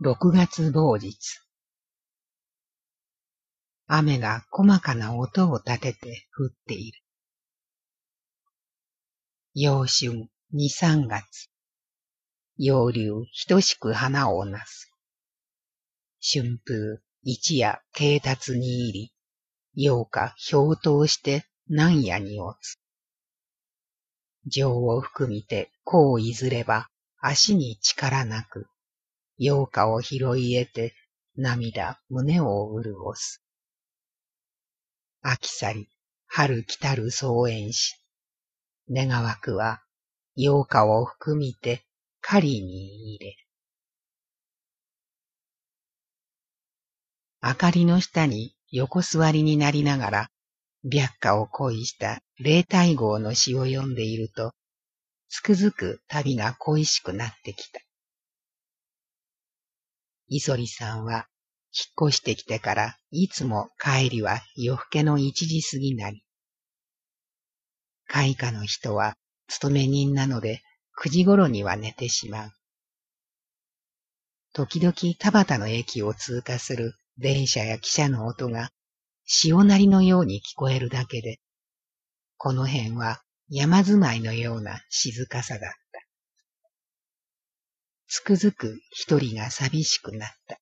六月某日。雨が細かな音を立てて降っている。陽春二三月。陽流等しく花をなす。春風一夜啓達に入り、陽花氷凍して何夜に落つ。情を含みてこういずれば足に力なく、陽花を拾い得て涙胸を潤す。秋去り、春来たる草園し、願わくは陽花を含みて狩りに入れ。明かりの下に横座りになりながら、白花を恋した霊体号の詩を読んでいると、つくづく旅が恋しくなってきた。磯里さんは、引っ越してきてからいつも帰りは夜更けの一時過ぎなり。開花の人は勤め人なので九時頃には寝てしまう。時々田端の駅を通過する電車や汽車の音が潮鳴りのように聞こえるだけで、この辺は山住まいのような静かさだ。つくづく一人が寂しくなった。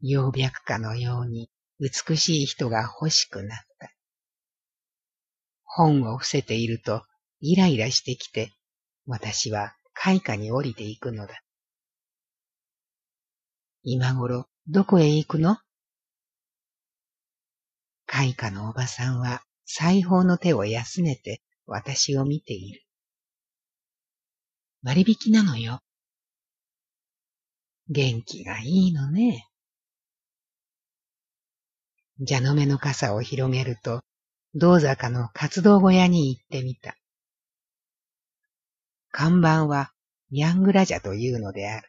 葉白花のように美しい人が欲しくなった。本を伏せているとイライラしてきて、私は開花に降りていくのだ。今頃どこへ行くの？開花のおばさんは裁縫の手を休めて私を見ている。割引なのよ。元気がいいのね。蛇の目の傘を広げると、銅坂の活動小屋に行ってみた。看板はヤングラジャというのである。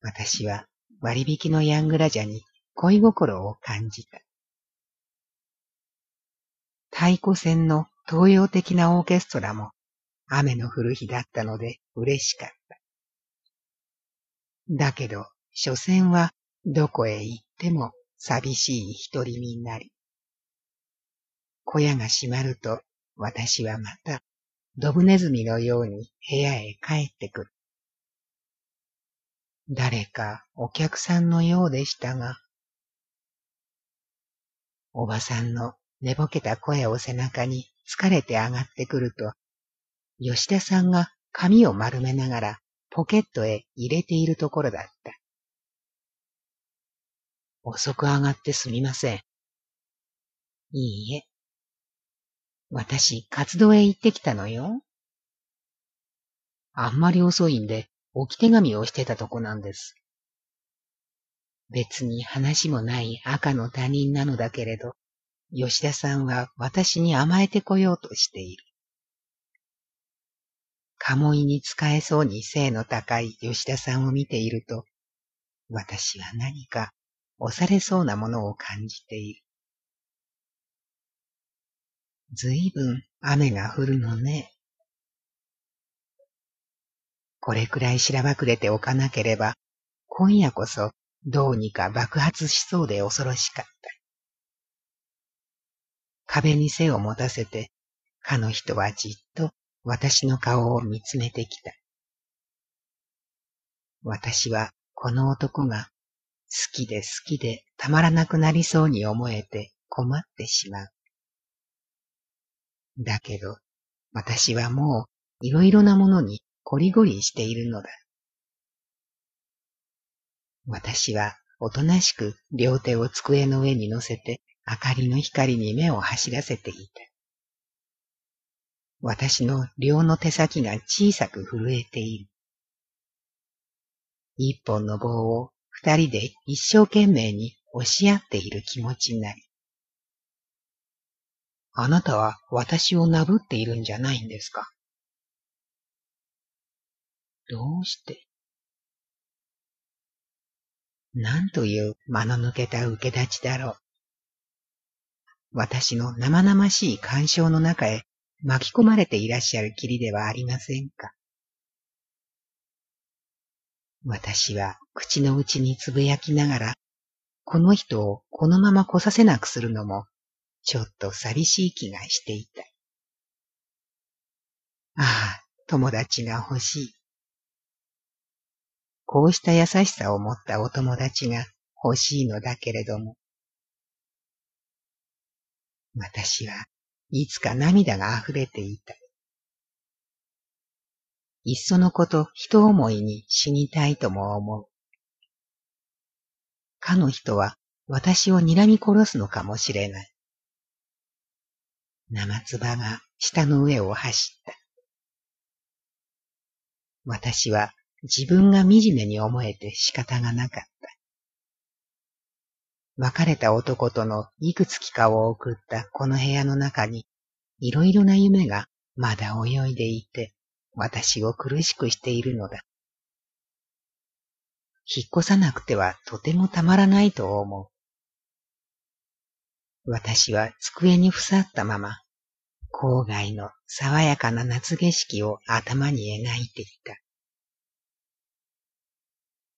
私は割引のヤングラジャに恋心を感じた。太鼓線の東洋的なオーケストラも雨の降る日だったので嬉しかった。だけど、所詮はどこへ行っても寂しい独り身になり。小屋が閉まると私はまたドブネズミのように部屋へ帰ってくる。誰かお客さんのようでしたが、おばさんの寝ぼけた声を背中に疲れて上がってくると、吉田さんが髪を丸めながらポケットへ入れているところだった。遅く上がってすみません。いいえ。私、活動へ行ってきたのよ。あんまり遅いんで、置き手紙をしてたとこなんです。別に話もない赤の他人なのだけれど、吉田さんは私に甘えてこようとしている。鴨居に使えそうに背の高い吉田さんを見ていると、私は何か押されそうなものを感じている。ずいぶん雨が降るのね。これくらいしらばくれておかなければ、今夜こそどうにか爆発しそうで恐ろしかった。壁に背を持たせて、かの人はじっと私の顔を見つめてきた。私はこの男が好きで好きでたまらなくなりそうに思えて困ってしまう。だけど、私はもういろいろなものにこりごりしているのだ。私はおとなしく両手を机の上に乗せて明かりの光に目を走らせていた。私の両の手先が小さく震えている。一本の棒を二人で一生懸命に押し合っている気持ちになり。あなたは私をなぶっているんじゃないんですか？どうして？なんという間の抜けた受け立ちだろう。私の生々しい干渉の中へ巻き込まれていらっしゃるきりではありませんか？私は口の内につぶやきながら、この人をこのまま来させなくするのも、ちょっと寂しい気がしていた。ああ、友達が欲しい。こうした優しさを持ったお友達が欲しいのだけれども、私はいつか涙が溢れていた。いっそのこと人思いに死にたいとも思う。かの人は私を睨み殺すのかもしれない。生唾が下の上を走った。私は自分が惨めに思えて仕方がなかった。別れた男とのいくつきかを送ったこの部屋の中に、いろいろな夢がまだ泳いでいて、私を苦しくしているのだ。引っ越さなくてはとてもたまらないと思う。私は机にふさったまま、郊外の爽やかな夏景色を頭に描いていた。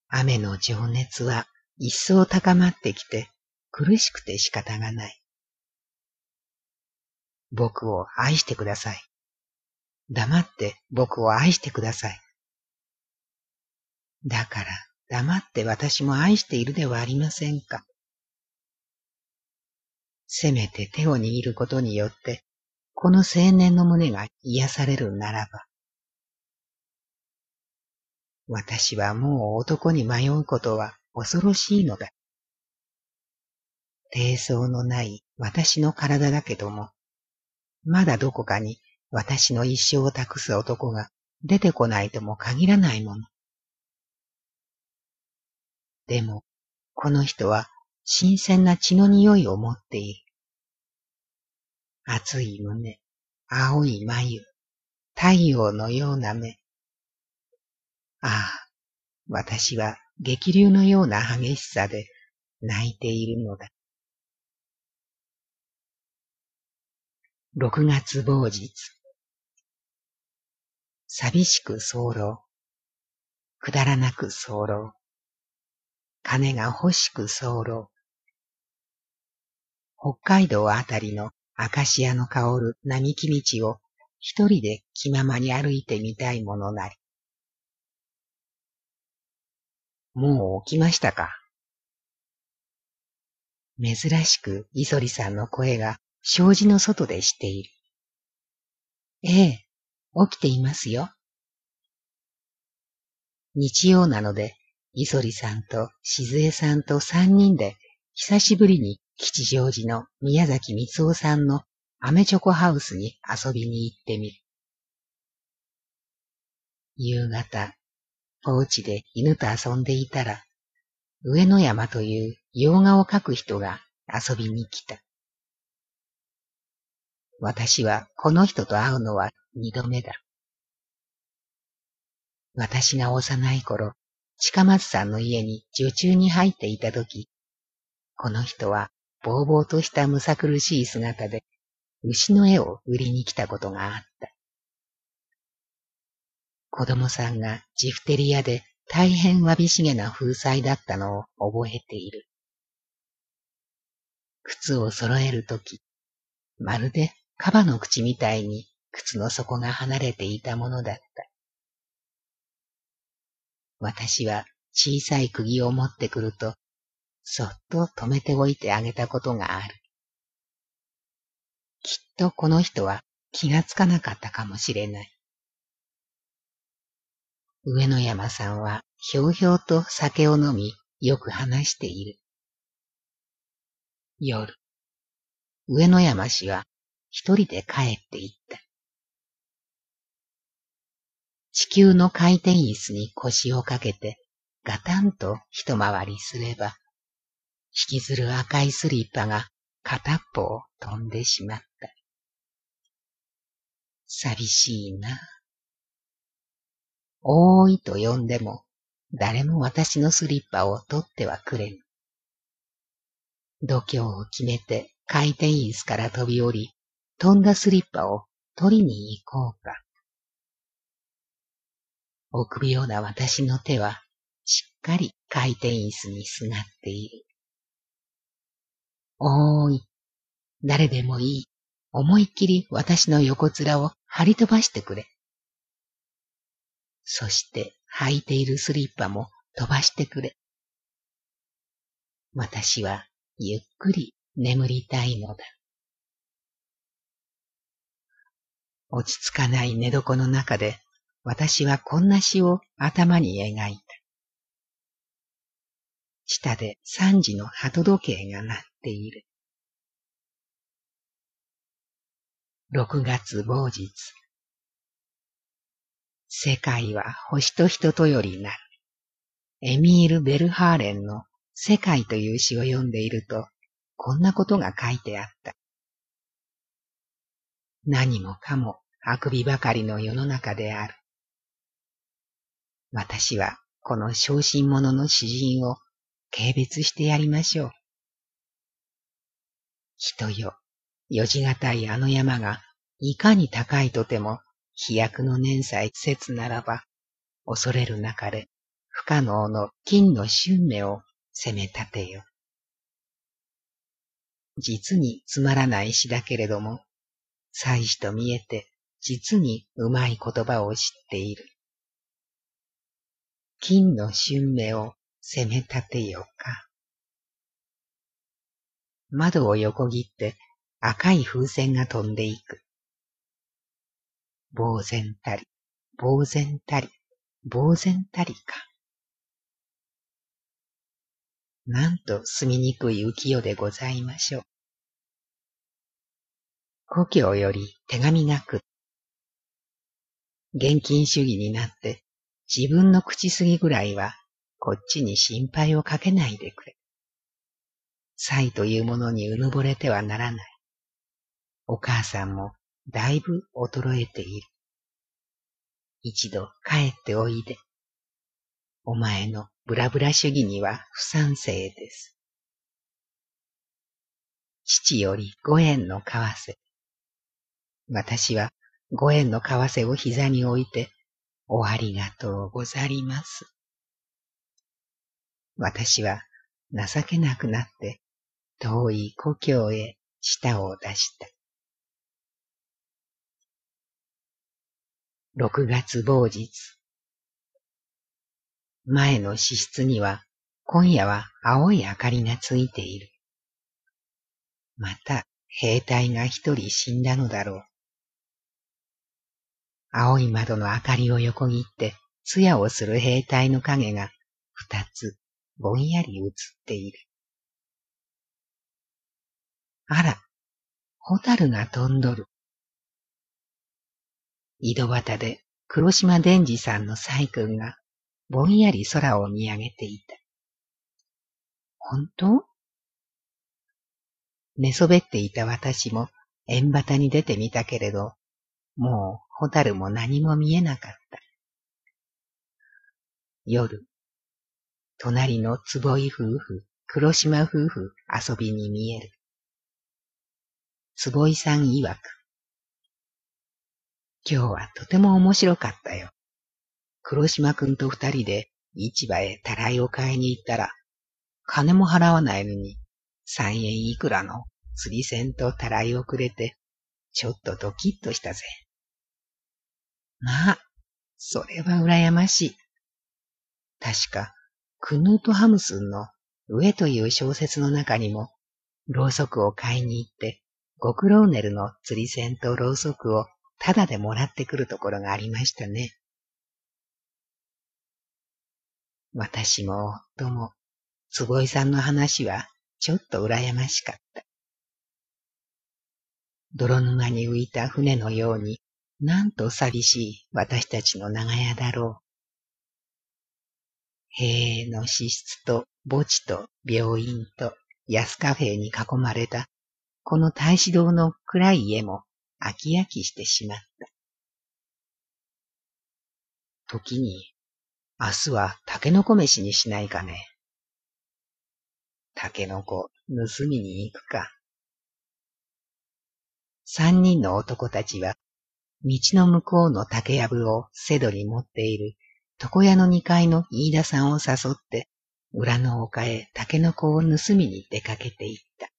雨の情熱は一層高まってきて苦しくて仕方がない。僕を愛してください。黙って僕を愛してください。だから黙って私も愛しているではありませんか。せめて手を握ることによって、この青年の胸が癒されるならば。私はもう男に迷うことは恐ろしいのだ。低層のない私の体だけども、まだどこかに私の一生を託す男が出てこないとも限らないもの。でも、この人は新鮮な血の匂いを持っている。熱い胸、青い眉、太陽のような目。ああ、私は激流のような激しさで泣いているのだ。六月某日。寂しく候。くだらなく候。金が欲しく候。北海道あたりのアカシアの香る並木道を一人で気ままに歩いてみたいものなり。もう起きましたか？珍しく磯里さんの声が障子の外でしている。ええ、起きていますよ。日曜なので、磯里さんと静江さんと三人で、久しぶりに吉祥寺の宮崎光夫さんのアメチョコハウスに遊びに行ってみる。夕方、お家で犬と遊んでいたら、上野山という洋画を描く人が遊びに来た。私はこの人と会うのは二度目だ。私が幼い頃、近松さんの家に女中に入っていた時、この人はぼうぼうとしたむさ苦しい姿で牛の絵を売りに来たことがあった。子供さんがジフテリアで大変わびしげな風采だったのを覚えている。靴を揃えるとき、まるでカバの口みたいに靴の底が離れていたものだった。私は小さい釘を持ってくると、そっと止めておいてあげたことがある。きっとこの人は気がつかなかったかもしれない。上野山さんはひょうひょうと酒を飲み、よく話している。夜、上野山氏は一人で帰っていった。地球の回転椅子に腰をかけて、ガタンと一回りすれば、引きずる赤いスリッパが片っぽを飛んでしまった。寂しいな。おーいと呼んでも、誰も私のスリッパを取ってはくれぬ。度胸を決めて回転椅子から飛び降り、飛んだスリッパを取りに行こうか。臆病な私の手はしっかり回転椅子にすがっている。おーい、誰でもいい。思いっきり私の横面を張り飛ばしてくれ。そして履いているスリッパも飛ばしてくれ。私はゆっくり眠りたいのだ。落ち着かない寝床の中で私はこんな詩を頭に描いた。下で三時の鳩時計が鳴っている。六月某日。世界は星と人とよりなる。エミール・ベルハーレンの世界という詩を読んでいると、こんなことが書いてあった。何もかもあくびばかりの世の中である。私はこの小心者の詩人を軽蔑してやりましょう。人よ、よじがたいあの山がいかに高いとても飛躍の年祭説ならば、恐れる中で不可能の金の春目を攻め立てよ。実につまらない詩だけれども、祭司と見えて実にうまい言葉を知っている。金の春目を攻め立てよか。窓を横切って赤い風船が飛んでいく。呆然たり、呆然たり、呆然たりか。なんと住みにくい浮世でございましょう。故郷より手紙が来る。現金主義になって自分の口すぎぐらいはこっちに心配をかけないでくれ。才というものにうぬぼれてはならない。お母さんもだいぶ衰えている。一度帰っておいで。お前のブラブラ主義には不賛成です。父より五円の為替。私は五円の為替を膝に置いて、おありがとうござります。私は情けなくなって遠い故郷へ舌を出した。六月某日。前の支室には今夜は青い明かりがついている。また兵隊が一人死んだのだろう。青い窓の明かりを横切って、艶をする兵隊の影が二つぼんやり映っている。あら、ホタルが飛んどる。井戸端で黒島伝次さんの細君がぼんやり空を見上げていた。本当？寝そべっていた私も縁端に出てみたけれど、もうホタルも何も見えなかった。夜、隣の坪井夫婦、黒島夫婦遊びに見える。坪井さん曰く。今日はとても面白かったよ。黒島くんと二人で市場へたらいを買いに行ったら、金も払わないのに三円いくらの釣り銭とたらいをくれて、ちょっとドキッとしたぜ。まあ、それは羨ましい。確か、クヌート・ハムスンの上という小説の中にも、ろうそくを買いに行って、ゴクローネルの釣り銭とろうそくをタダでもらってくるところがありましたね。私も夫も、坪井さんの話はちょっと羨ましかった。泥沼に浮いた船のようになんと寂しい私たちの長屋だろう。塀の支室と墓地と病院と安カフェに囲まれた、この大使堂の暗い家も飽き飽きしてしまった。時に、明日はタケノコ飯にしないかね。タケノコ盗みに行くか。三人の男たちは道の向こうの竹やぶをセドに持っている床屋の二階の飯田さんを誘って、裏の丘へタケノコを盗みに出かけていった。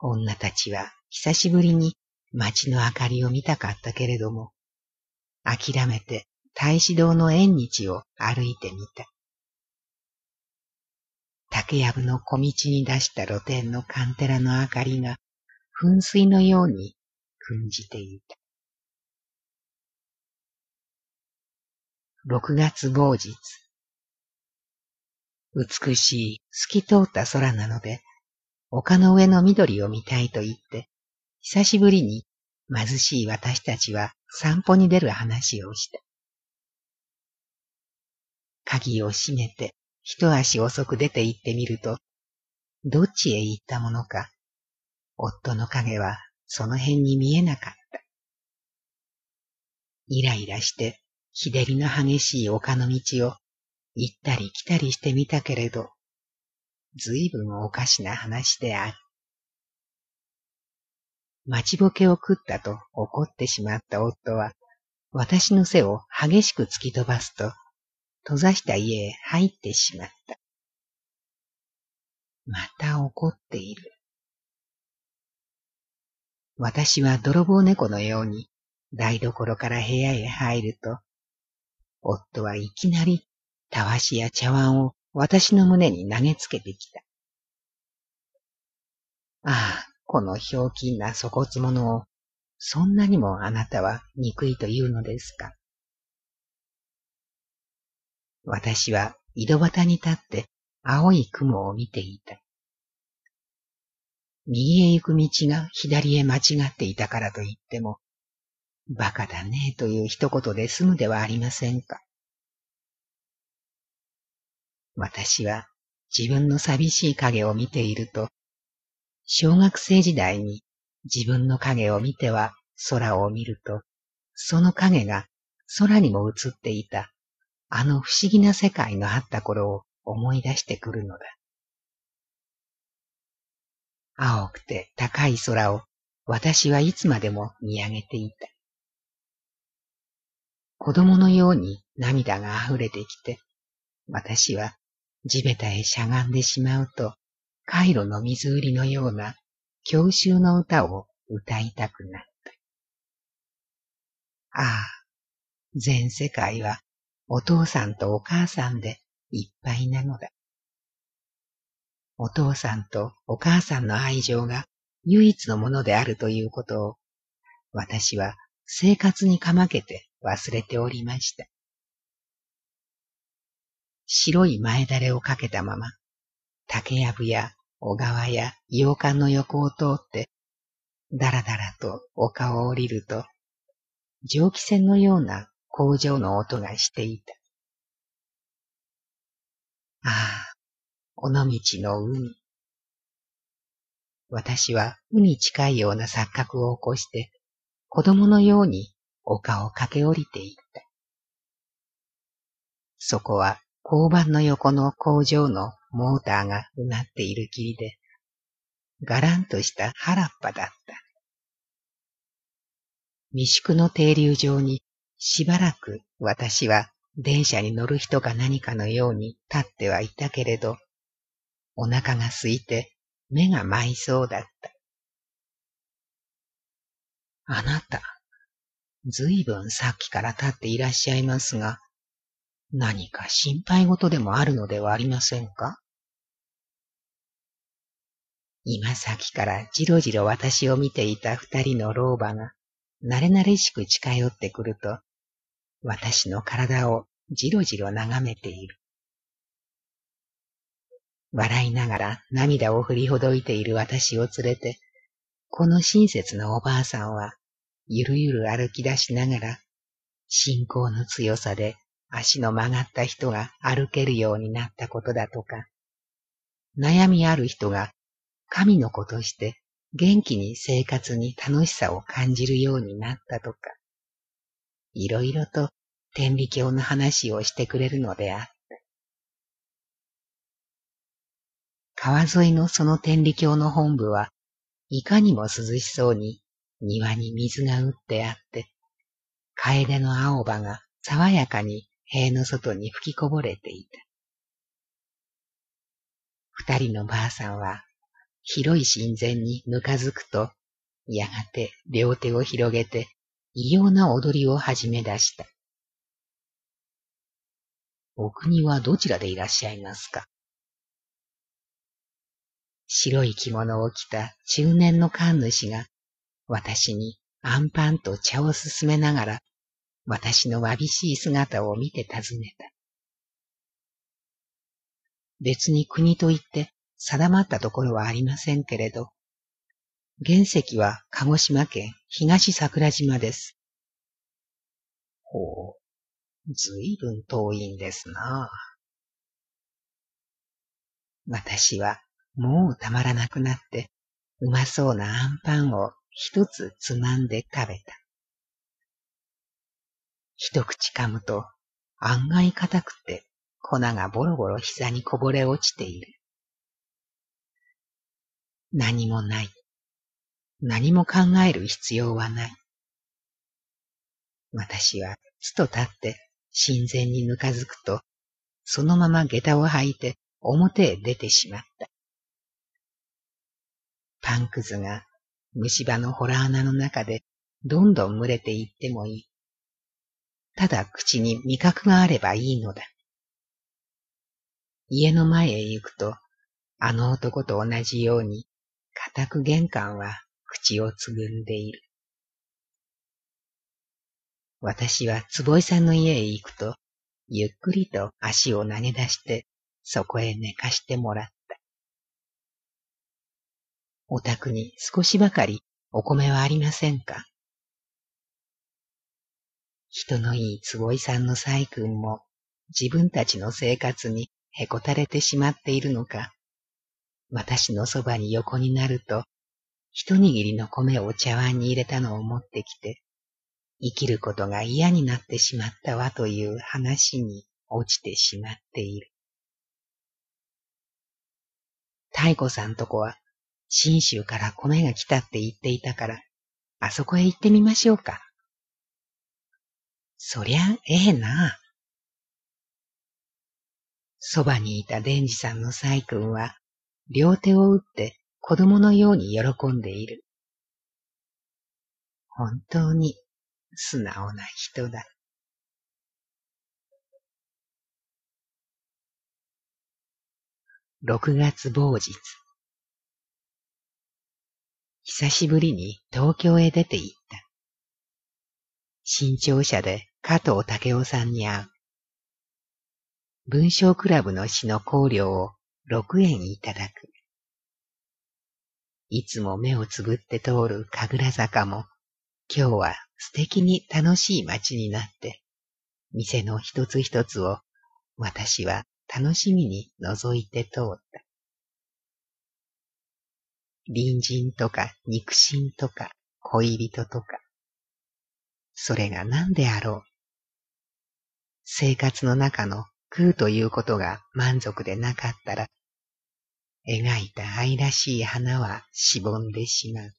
女たちは久しぶりに街の明かりを見たかったけれども、諦めて大使堂の縁日を歩いてみた。竹やぶの小道に出した露天のカンテラの明かりが噴水のように訓じていた。六月某日。美しい透き通った空なので、丘の上の緑を見たいと言って、久しぶりに貧しい私たちは散歩に出る話をした。鍵を閉めて一足遅く出て行ってみると、どっちへ行ったものか、夫の影はその辺に見えなかった。イライラして日照りの激しい丘の道を行ったり来たりしてみたけれど、ずいぶんおかしな話である。待ちぼけを食ったと怒ってしまった夫は、私の背を激しく突き飛ばすと、閉ざした家へ入ってしまった。また怒っている。私は泥棒猫のように台所から部屋へ入ると、夫はいきなりたわしや茶碗を私の胸に投げつけてきた。ああ、このひょうきんな粗骨者を、そんなにもあなたは憎いというのですか。私は井戸端に立って青い雲を見ていた。右へ行く道が左へ間違っていたからといっても、バカだねという一言で済むではありませんか。私は自分の寂しい影を見ていると、小学生時代に自分の影を見ては空を見ると、その影が空にも映っていた、あの不思議な世界のあった頃を思い出してくるのだ。青くて高い空を私はいつまでも見上げていた。子供のように涙が溢れてきて、私は地べたへしゃがんでしまうと、カイロの水売りのような郷愁の歌を歌いたくなった。ああ、全世界はお父さんとお母さんでいっぱいなのだ。お父さんとお母さんの愛情が唯一のものであるということを、私は生活にかまけて忘れておりました。白い前だれをかけたまま、竹やぶや小川や洋館の横を通って、だらだらと丘を降りると、蒸気船のような工場の音がしていた。ああ、尾道の海。私は海に近いような錯覚を起こして、子供のように丘を駆け下りていった。そこは交番の横の工場のモーターがうなっている霧で、がらんとした原っぱだった。未宿の停留場にしばらく私は電車に乗る人か何かのように立ってはいたけれど、お腹が空いて目が舞いそうだった。あなた、ずいぶんさっきから立っていらっしゃいますが、何か心配事でもあるのではありませんか？今さっきからじろじろ私を見ていた二人の老婆が、慣れ慣れしく近寄ってくると、私の体をじろじろ眺めている。笑いながら涙を振りほどいている私を連れて、この親切なおばあさんは、ゆるゆる歩き出しながら、信仰の強さで足の曲がった人が歩けるようになったことだとか、悩みある人が神の子として元気に生活に楽しさを感じるようになったとか、いろいろと天理教の話をしてくれるのであった。川沿いのその天理教の本部はいかにも涼しそうに庭に水が打ってあって、楓の青葉が爽やかに塀の外に吹きこぼれていた。二人のばあさんは広い神前にぬかづくと、やがて両手を広げて異様な踊りを始め出した。お国はどちらでいらっしゃいますか？白い着物を着た中年の神主が私にアンパンと茶を進めながら私のわびしい姿を見て尋ねた。別に国といって定まったところはありませんけれど、原石は鹿児島県東桜島です。ほう、ずいぶん遠いんですな。私はもうたまらなくなって、うまそうなアンパンを一つつまんで食べた。一口噛むと案外硬くて粉がボロボロ膝にこぼれ落ちている。何もない。何も考える必要はない。私はつと立って神前にぬかづくと、そのまま下駄を履いて表へ出てしまった。パンくずが虫歯のホラー穴の中でどんどん群れていってもいい。ただ口に味覚があればいいのだ。家の前へ行くと、あの男と同じように、固く玄関は口をつぐんでいる。私は坪井さんの家へ行くと、ゆっくりと足を投げ出して、そこへ寝かしてもらった。お宅に少しばかりお米はありませんか？人のいい坪井さんの細君も自分たちの生活にへこたれてしまっているのか、私のそばに横になると、一握りの米を茶碗に入れたのを持ってきて、生きることが嫌になってしまったわという話に落ちてしまっている。太子さんとこは、信州から米が来たって言っていたから、あそこへ行ってみましょうか。そりゃええな。そばにいた伝次さんの細君は、両手を打って子供のように喜んでいる。本当に素直な人だ。六月某日。久しぶりに東京へ出て行った。新潮社で加藤武雄さんに会う。文章クラブの詩の考慮を6円いただく。いつも目をつぶって通る神楽坂も、今日は素敵に楽しい街になって、店の一つ一つを私は楽しみに覗いて通った。隣人とか肉親とか恋人とか、それが何であろう？生活の中の空ということが満足でなかったら、描いた愛らしい花はしぼんでしまう。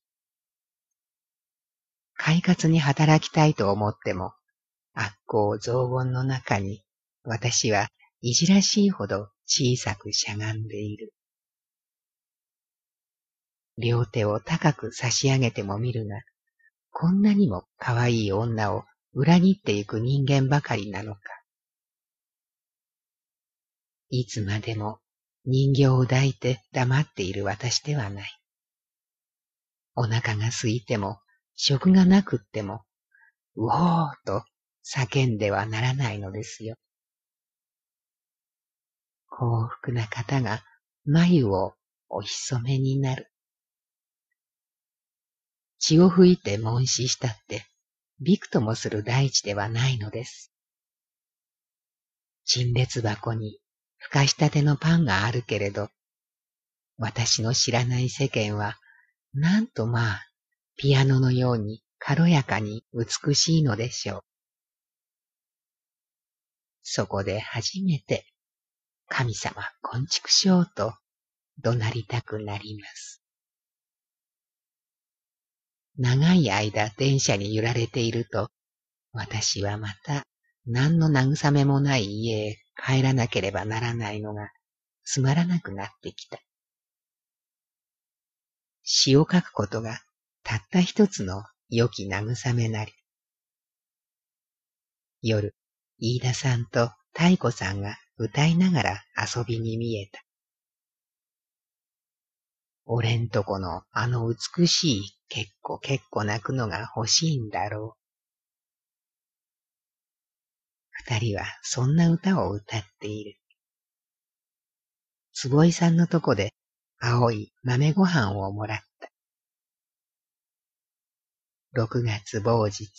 快活に働きたいと思っても、悪行雑言の中に私はいじらしいほど小さくしゃがんでいる。両手を高く差し上げても見るが、こんなにも可愛い女を裏切っていく人間ばかりなのか。いつまでも人形を抱いて黙っている私ではない。お腹が空いても、食がなくっても、うおーと叫んではならないのですよ。幸福な方が眉をお潜めになる。血を吹いて問死したって、びくともする大地ではないのです。陳列箱にふかしたてのパンがあるけれど、私の知らない世間は、なんとまあ、ピアノのように軽やかに美しいのでしょう。そこで初めて、神様、昆虫しようと怒鳴りたくなります。長い間電車に揺られていると、私はまた何の慰めもない家へ帰らなければならないのがつまらなくなってきた。詩を書くことがたった一つの良き慰めなり。夜、飯田さんと太子さんが歌いながら遊びに見えた。俺んとこのあの美しい結構結構泣くのが欲しいんだろう。二人はそんな歌を歌っている。坪井さんのとこで青い豆ご飯をもらった。六月某日。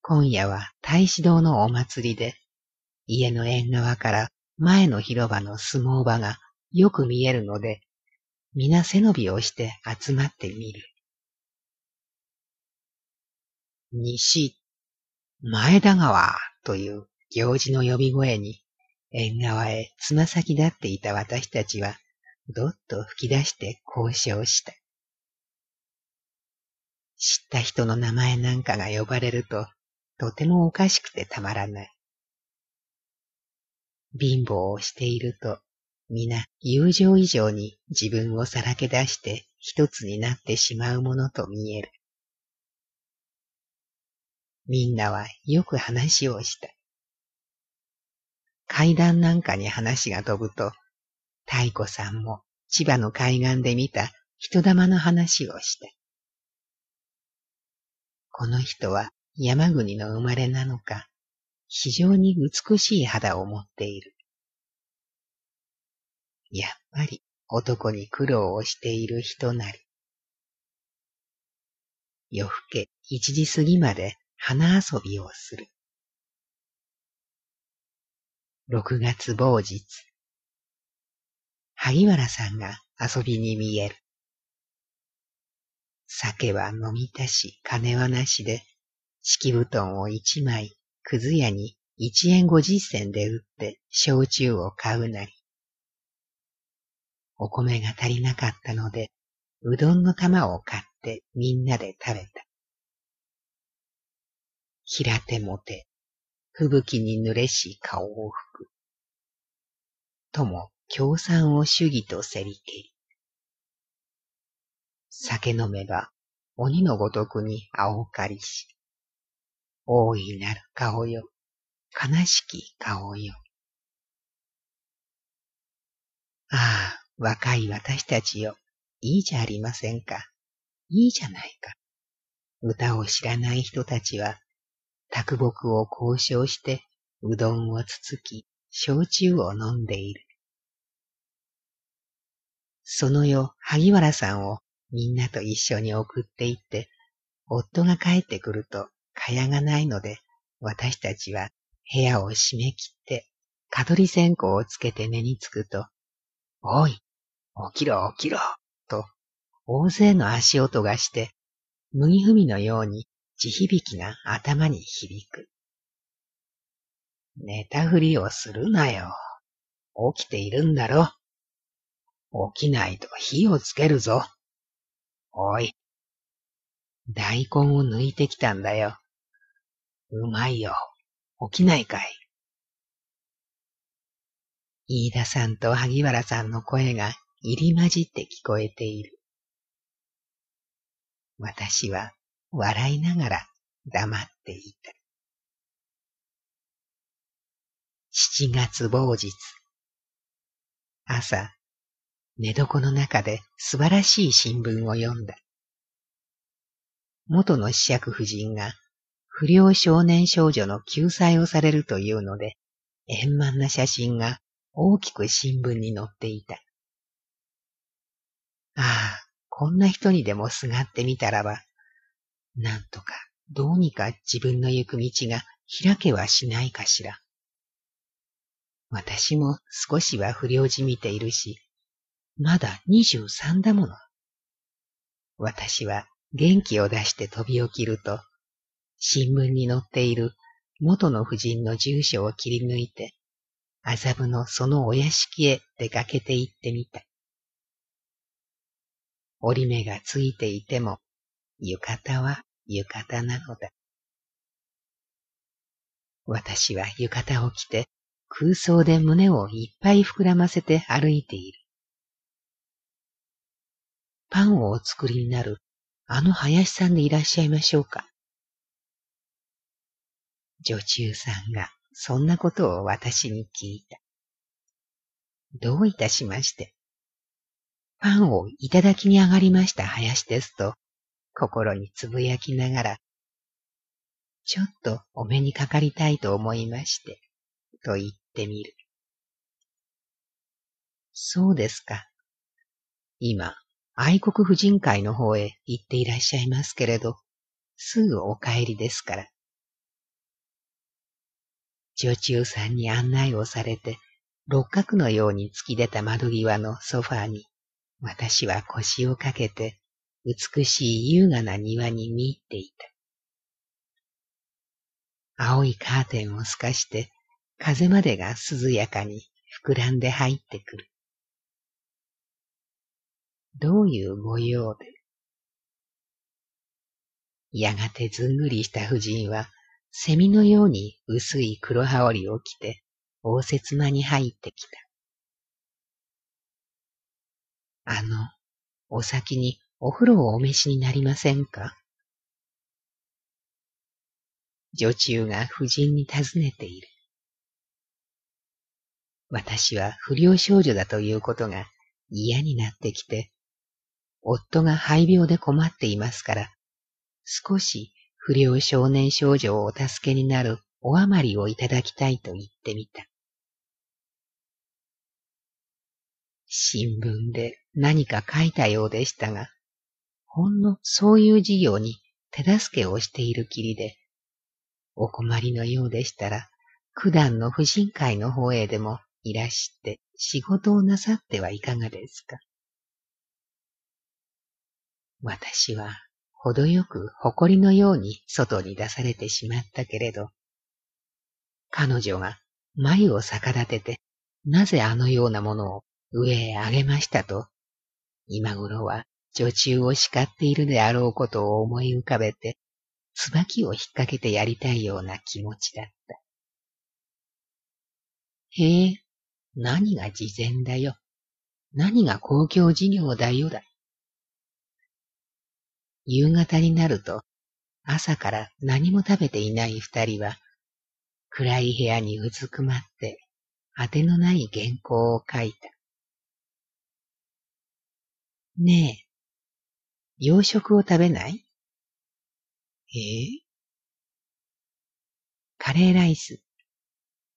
今夜は大使堂のお祭りで、家の縁側から前の広場の相撲場がよく見えるので、皆背伸びをして集まってみる。西、前田川という行事の呼び声に、縁側へつま先立っていた私たちは、どっと吹き出して交渉した。知った人の名前なんかが呼ばれると、とてもおかしくてたまらない。貧乏をしていると、皆友情以上に自分をさらけ出して一つになってしまうものと見える。みんなはよく話をした。階段なんかに話が飛ぶと、太子さんも千葉の海岸で見た人玉の話をした。この人は山国の生まれなのか、非常に美しい肌を持っている。やっぱり男に苦労をしている人なり。夜更け一時過ぎまで花遊びをする。六月某日。萩原さんが遊びに見える。酒は飲みたし金はなしで、敷布団を一枚、くず屋に一円五十銭で売って焼酎を買うなり。お米が足りなかったので、うどんの玉を買ってみんなで食べた。平手もて、吹雪に濡れし顔を拭く。とも共産を主義とせりけり。酒飲めば鬼のごとくに青かりし。大いなる顔よ、悲しき顔よ。ああ、若い私たちよ、いいじゃありませんか。いいじゃないか。歌を知らない人たちは、卓木を交渉して、うどんをつつき、焼酎を飲んでいる。その夜、萩原さんをみんなと一緒に送って行って、夫が帰ってくると、蚊帳がないので、私たちは部屋を閉め切って、蚊取り線香をつけて目につくと、おい、起きろ起きろ、と、大勢の足音がして、麦踏みのように地響きが頭に響く。寝たふりをするなよ。起きているんだろ。起きないと火をつけるぞ。おい。大根を抜いてきたんだよ。うまいよ。起きないかい。飯田さんと萩原さんの声が入り混じって聞こえている。私は笑いながら黙っていた。七月某日。朝、寝床の中で素晴らしい新聞を読んだ。元の子爵夫人が不良少年少女の救済をされるというので、円満な写真が大きく新聞に載っていた。ああ、こんな人にでもすがってみたらば、なんとかどうにか自分の行く道が開けはしないかしら。私も少しは不良じみているし、まだ二十三だもの。私は元気を出して飛び起きると、新聞に載っている元の夫人の住所を切り抜いて、麻布のそのお屋敷へ出かけて行ってみた。折り目がついていても、浴衣は浴衣なのだ。私は浴衣を着て空想で胸をいっぱい膨らませて歩いている。パンをお作りになるあの林さんでいらっしゃいましょうか。女中さんがそんなことを私に聞いた。どういたしまして。パンをいただきに上がりました林ですと、心につぶやきながら、ちょっとお目にかかりたいと思いまして、と言ってみる。そうですか。今、愛国婦人会の方へ行っていらっしゃいますけれど、すぐお帰りですから。女中さんに案内をされて、六角のように突き出た窓際のソファーに、私は腰をかけて、美しい優雅な庭に見入っていた。青いカーテンを透かして、風までが涼やかに膨らんで入ってくる。どういうご用で？やがてずんぐりした婦人は、セミのように薄い黒羽織を着て、応接間に入ってきた。あの、お先にお風呂をお召しになりませんか？女中が夫人に尋ねている。私は不良少女だということが嫌になってきて、夫が肺病で困っていますから、少し不良少年少女をお助けになるお余りをいただきたいと言ってみた。新聞で何か書いたようでしたが、ほんのそういう事業に手助けをしているきりで、お困りのようでしたら、九段の婦人会の方へでもいらして仕事をなさってはいかがですか？私は程よく誇りのように外に出されてしまったけれど、彼女が眉を逆立てて、なぜあのようなものを上へ上げましたと、今頃は女中を叱っているであろうことを思い浮かべて、椿を引っ掛けてやりたいような気持ちだった。へえ、何が事前だよ。何が公共事業だよだ。夕方になると、朝から何も食べていない二人は、暗い部屋にうずくまって、当てのない原稿を書いた。ねえ、洋食を食べない？ええ。カレーライス、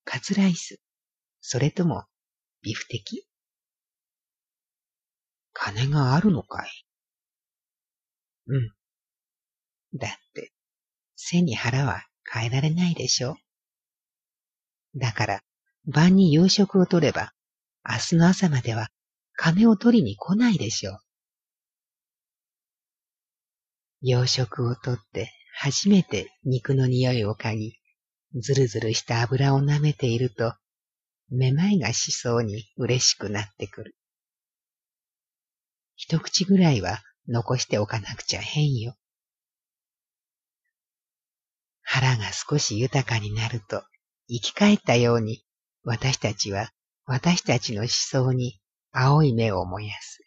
カツライス、それともビフテキ？金があるのかい？うん。だって、背に腹は変えられないでしょ？だから、晩に夕食を取れば、明日の朝までは金を取りに来ないでしょ？う。洋食をとって初めて肉の匂いを嗅ぎ、ずるずるした油を舐めていると、めまいがしそうに嬉しくなってくる。一口ぐらいは残しておかなくちゃ変よ。腹が少し豊かになると、生き返ったように、私たちは私たちの思想に青い目を燃やす。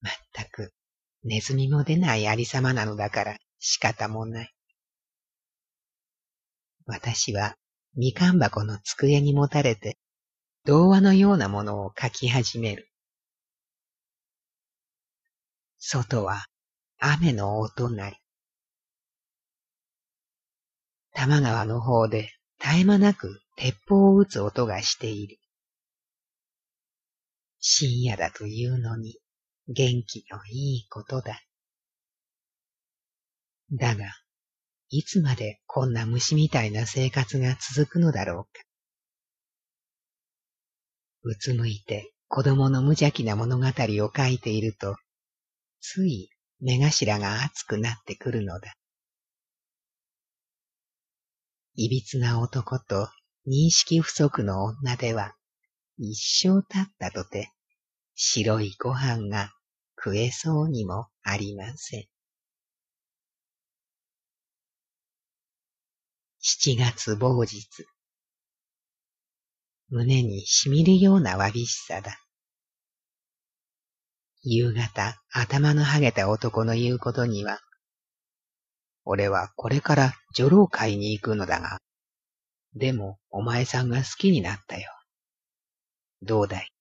まったく、ネズミも出ないありさまなのだから仕方もない。私はみかん箱の机にもたれて、童話のようなものを書き始める。外は雨の音なり。玉川の方で絶え間なく鉄砲を撃つ音がしている。深夜だというのに元気のいいことだ。だが、いつまでこんな虫みたいな生活が続くのだろうか。うつむいて子供の無邪気な物語を書いていると、つい目頭が熱くなってくるのだ。いびつな男と認識不足の女では、一生経ったとて、白いご飯が食えそうにもありません。七月某日。胸にしみるようなわびしさだ。夕方、頭のはげた男の言うことには、俺はこれから女郎会に行くのだが、でもお前さんが好きになったよ。どうだい？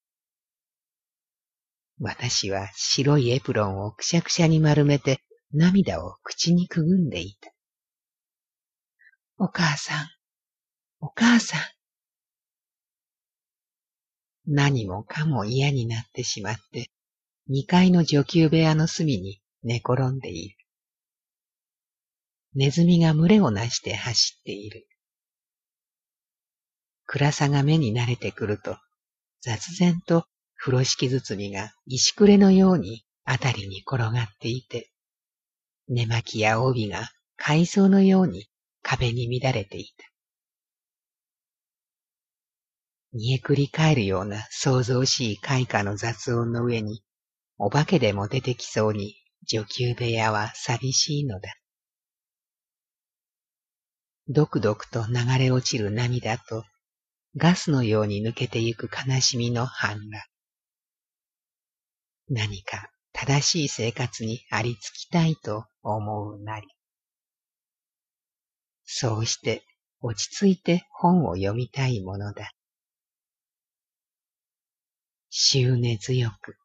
私は白いエプロンをくしゃくしゃに丸めて涙を口にくぐんでいた。お母さん、お母さん。何もかも嫌になってしまって、二階の女給部屋の隅に寝転んでいる。ネズミが群れをなして走っている。暗さが目に慣れてくると、雑然と風呂敷包みが石くれのようにあたりに転がっていて、寝巻きや帯が海藻のように壁に乱れていた。煮えくり返るような想像しい開花の雑音の上に、お化けでも出てきそうに女給部屋は寂しいのだ。どくどくと流れ落ちる涙と、ガスのように抜けてゆく悲しみの反乱。何か正しい生活にありつきたいと思うなり。そうして落ち着いて本を読みたいものだ。執念強く。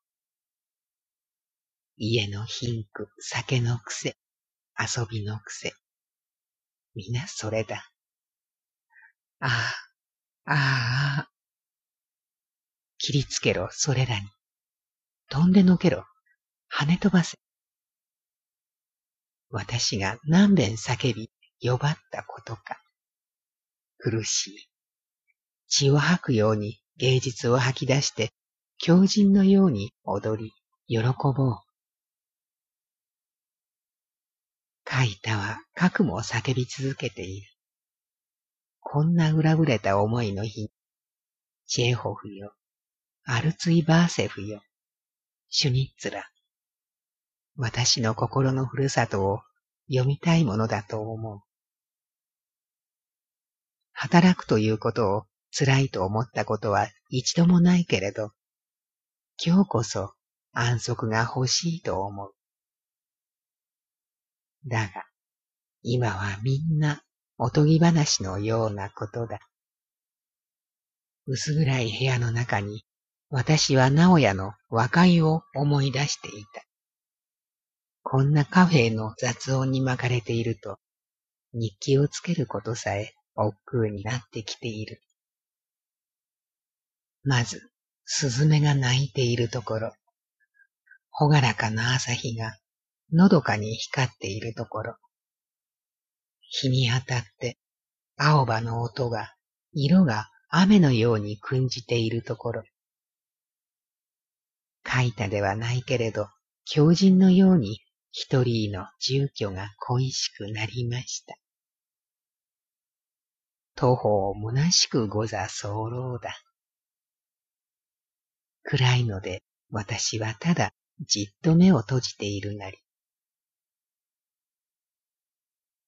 家の貧苦、酒の癖、遊びの癖。皆それだ。ああ、ああ。切りつけろ、それらに。飛んでのけろ。跳ね飛ばせ。私が何遍叫び、呼ばったことか。苦しい。血を吐くように芸術を吐き出して、狂人のように踊り、喜ぼう。書いたは核も叫び続けている。こんな裏ぶれた思いの日、チェーホフよ、アルツイバーセフよ、シュニッツラ。私の心のふるさとを読みたいものだと思う。働くということを辛いと思ったことは一度もないけれど、今日こそ安息が欲しいと思う。だが、今はみんなおとぎ話のようなことだ。薄暗い部屋の中に私は直屋の和解を思い出していた。こんなカフェの雑音に巻かれていると、日記をつけることさえ億劫になってきている。まず、スズメが鳴いているところ、ほがらかな朝日がのどかに光っているところ、日に当たって青葉の音が、色が雨のように訓じているところ、書いたではないけれど、狂人のように一人の住居が恋しくなりました。徒歩虚しくござ候だ。暗いので私はただじっと目を閉じているなり。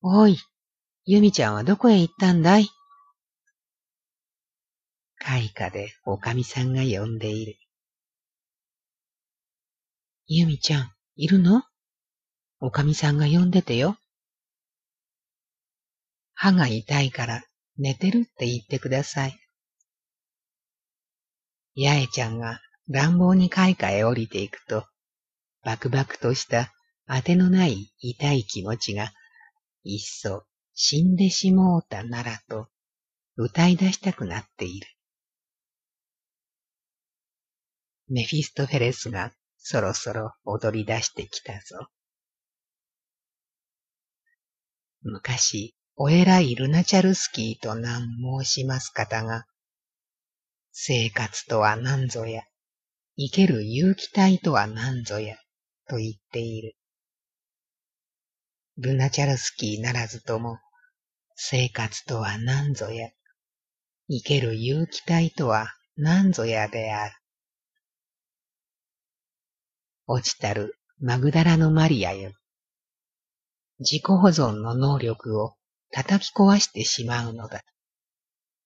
おい、ユミちゃんはどこへ行ったんだい？開花でおかみさんが呼んでいる。ユミちゃん、いるの？おかみさんが呼んでてよ。歯が痛いから寝てるって言ってください。八重ちゃんが乱暴に階下へ降りていくと、バクバクとした当てのない痛い気持ちが、いっそ死んでしもうたならと歌い出したくなっている。メフィストフェレスがそろそろ踊り出してきたぞ。昔、お偉いルナチャルスキーと難申します方が、生活とは何ぞや、生ける勇気体とは何ぞや、と言っている。ルナチャルスキーならずとも、生活とは何ぞや、生ける勇気体とは何ぞやである。落ちたるマグダラのマリアよ。自己保存の能力を叩き壊してしまうのだ。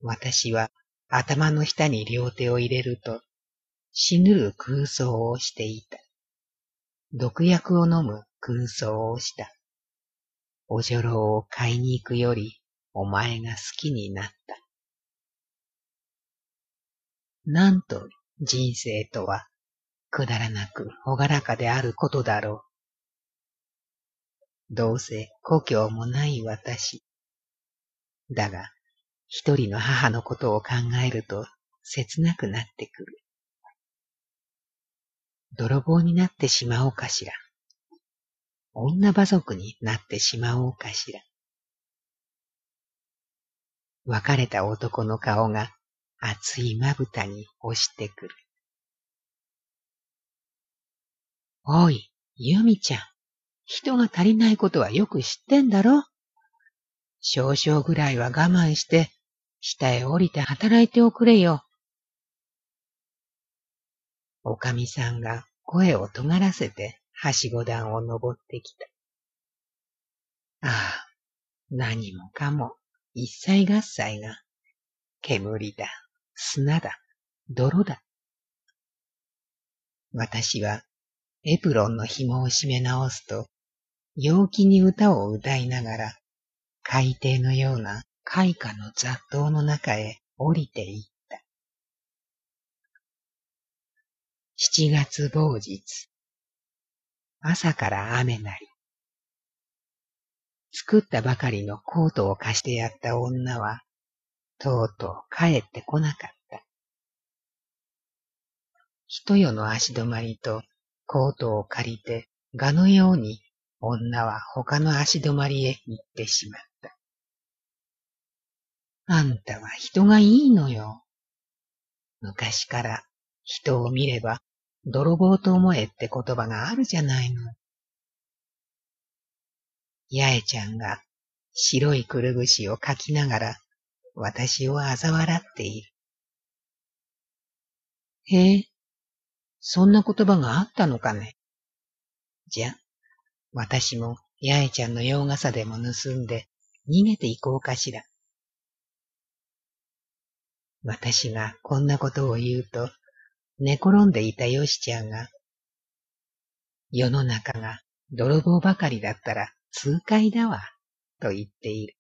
私は頭の下に両手を入れると、死ぬる空想をしていた。毒薬を飲む空想をした。おじょろを買いに行くより、お前が好きになった。なんと人生とは、くだらなくほがらかであることだろう。どうせ故郷もない私。だが、一人の母のことを考えると切なくなってくる。泥棒になってしまおうかしら。女馬族になってしまおうかしら。別れた男の顔が熱いまぶたに押してくる。おい、ユミちゃん。人が足りないことはよく知ってんだろ？少々ぐらいは我慢して、下へ降りて働いておくれよ。おかみさんが声を尖らせて、はしご段を登ってきた。ああ、何もかも、一切合切が、煙だ、砂だ、泥だ。私は、エプロンの紐を締め直すと、陽気に歌を歌いながら、海底のような開花の雑踏の中へ降りていった。七月某日、朝から雨なり、作ったばかりのコートを貸してやった女は、とうとう帰ってこなかった。一夜の足止まりとコートを借りて、ガのように女は他の足止まりへ行ってしまった。あんたは人がいいのよ。昔から人を見れば泥棒と思えって言葉があるじゃないの。八重ちゃんが白いくるぶしをかきながら私を嘲笑っている。へえ、そんな言葉があったのかね？じゃ、私も八重ちゃんの洋傘でも盗んで逃げていこうかしら。私がこんなことを言うと、寝転んでいたよしちゃんが、世の中が泥棒ばかりだったら痛快だわ、と言っている。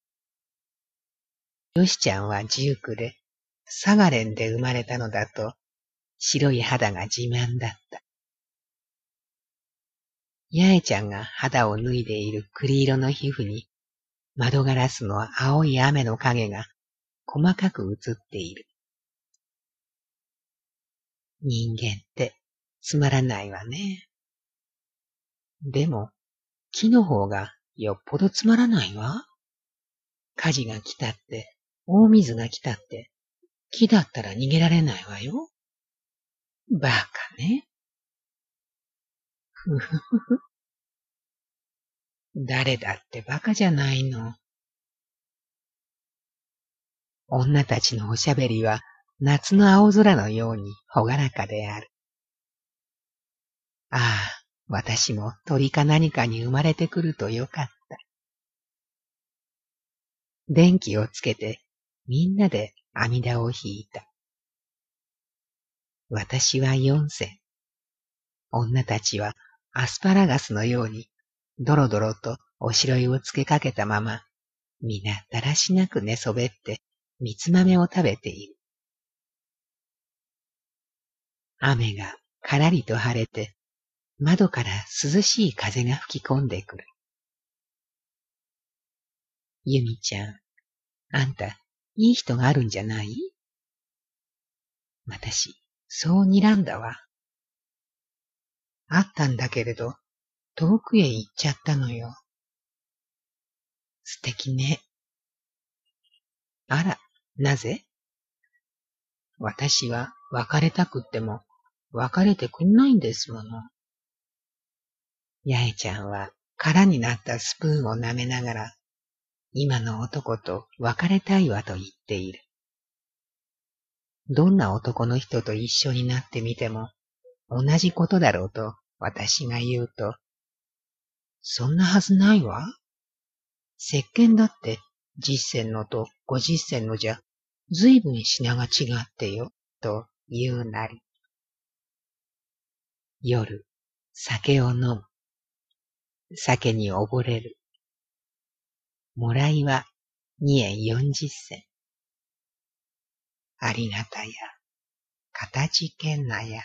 よしちゃんはジュークで、サガレンで生まれたのだと、白い肌が自慢だった。八重ちゃんが肌を脱いでいる栗色の皮膚に、窓ガラスの青い雨の影が細かく映っている。人間ってつまらないわね。でも、木の方がよっぽどつまらないわ。火事が来たって、大水が来たって、木だったら逃げられないわよ。バカね。ふふふ。誰だってバカじゃないの。女たちのおしゃべりは夏の青空のようにほがらかである。ああ、私も鳥か何かに生まれてくるとよかった。電気をつけてみんなで阿弥陀を引いた。私は四千。女たちはアスパラガスのようにドロドロとおしろいをつけかけたまま、皆だらしなく寝そべって三つ豆を食べている。雨がからりと晴れて、窓から涼しい風が吹き込んでくる。ゆみちゃん、あんた、いい人があるんじゃない？私、そう睨んだわ。あったんだけれど、遠くへ行っちゃったのよ。素敵ね。あら、なぜ？私は別れたくっても別れてくんないんですもの。八重ちゃんは空になったスプーンを舐めながら、今の男と別れたいわと言っている。どんな男の人と一緒になってみても同じことだろうと私が言うと、そんなはずないわ。石鹸だって十銭のと五十銭のじゃ、ずいぶん品が違ってよ、と言うなり。夜、酒を飲む。酒に溺れる。もらいは二円四十銭。ありがたや、かたじけんなや。